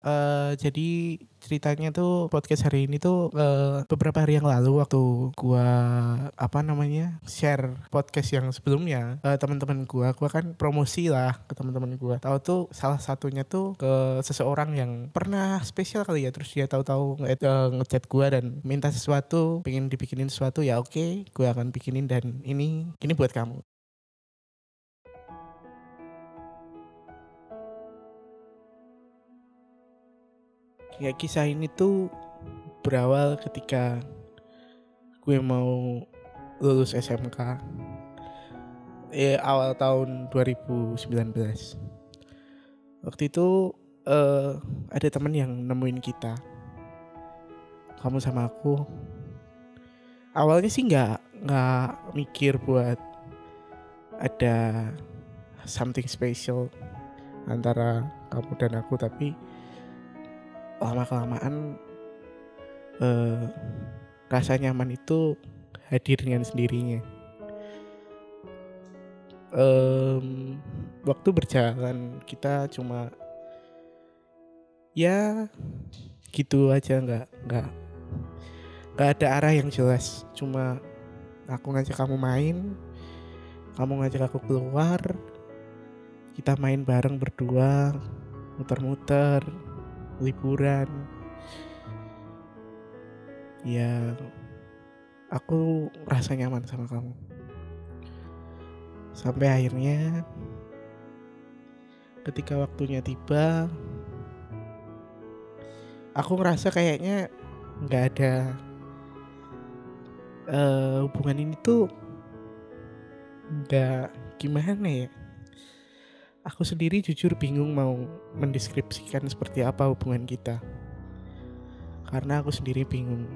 Uh, jadi ceritanya tuh podcast hari ini tuh uh, beberapa hari yang lalu waktu gua apa namanya share podcast yang sebelumnya uh, teman-teman gua gua kan promosi lah ke teman-teman gua. Tahu tuh salah satunya tuh ke seseorang yang pernah spesial kali ya terus dia tahu-tahu nge uh, ngechat gua dan minta sesuatu pengen dibikinin sesuatu ya oke okay, gua akan bikinin dan ini ini buat kamu ya kisah ini tuh berawal ketika gue mau lulus SMK ya awal tahun 2019 waktu itu uh, ada teman yang nemuin kita. Kamu sama aku. Awalnya sih nggak nggak mikir buat ada something special antara kamu dan aku tapi lama kelamaan uh, rasa nyaman itu hadir dengan sendirinya. Um, waktu berjalan kita cuma ya gitu aja nggak nggak nggak ada arah yang jelas. Cuma aku ngajak kamu main kamu ngajak aku keluar kita main bareng berdua muter-muter liburan. Ya aku rasa nyaman sama kamu. Sampai akhirnya ketika waktunya tiba aku ngerasa kayaknya nggak ada uh, hubungan ini tuh nggak gimana ya aku sendiri jujur bingung mau mendeskripsikan seperti apa hubungan kita. Karena aku sendiri bingung.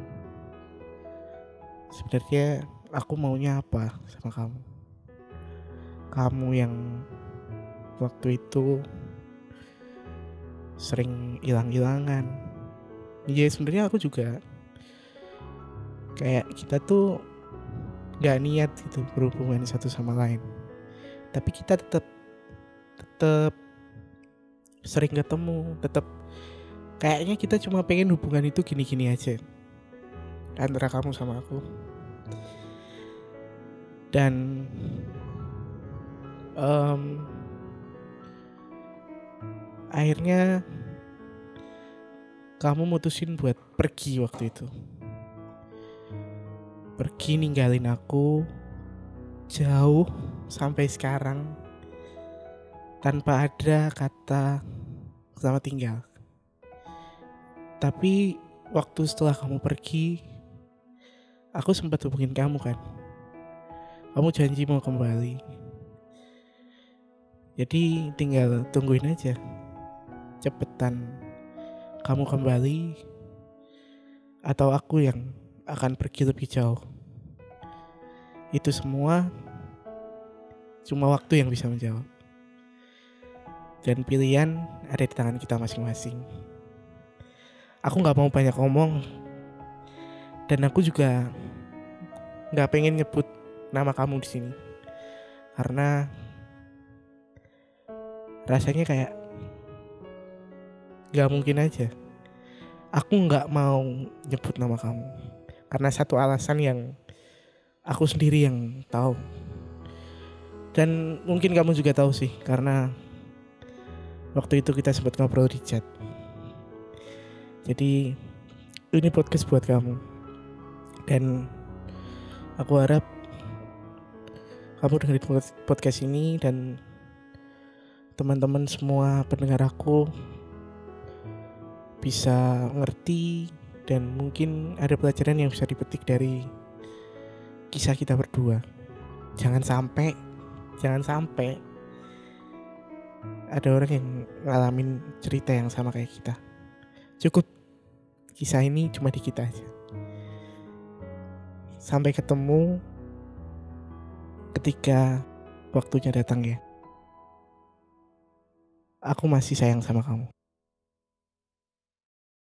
Sebenarnya aku maunya apa sama kamu? Kamu yang waktu itu sering hilang-hilangan. Ya sebenarnya aku juga kayak kita tuh gak niat gitu berhubungan satu sama lain. Tapi kita tetap tetap sering ketemu tetap kayaknya kita cuma pengen hubungan itu gini-gini aja antara kamu sama aku. Dan um, akhirnya kamu mutusin buat pergi waktu itu. Pergi ninggalin aku jauh sampai sekarang tanpa ada kata selamat tinggal. Tapi waktu setelah kamu pergi, aku sempat hubungin kamu kan. Kamu janji mau kembali. Jadi tinggal tungguin aja. Cepetan kamu kembali atau aku yang akan pergi lebih jauh. Itu semua cuma waktu yang bisa menjawab dan pilihan ada di tangan kita masing-masing. Aku nggak mau banyak ngomong dan aku juga nggak pengen nyebut nama kamu di sini karena rasanya kayak nggak mungkin aja. Aku nggak mau nyebut nama kamu karena satu alasan yang aku sendiri yang tahu dan mungkin kamu juga tahu sih karena waktu itu kita sempat ngobrol di chat jadi ini podcast buat kamu dan aku harap kamu dengerin podcast ini dan teman-teman semua pendengar aku bisa ngerti dan mungkin ada pelajaran yang bisa dipetik dari kisah kita berdua. Jangan sampai, jangan sampai ada orang yang ngalamin cerita yang sama kayak kita. Cukup kisah ini cuma di kita aja. Sampai ketemu ketika waktunya datang ya. Aku masih sayang sama kamu.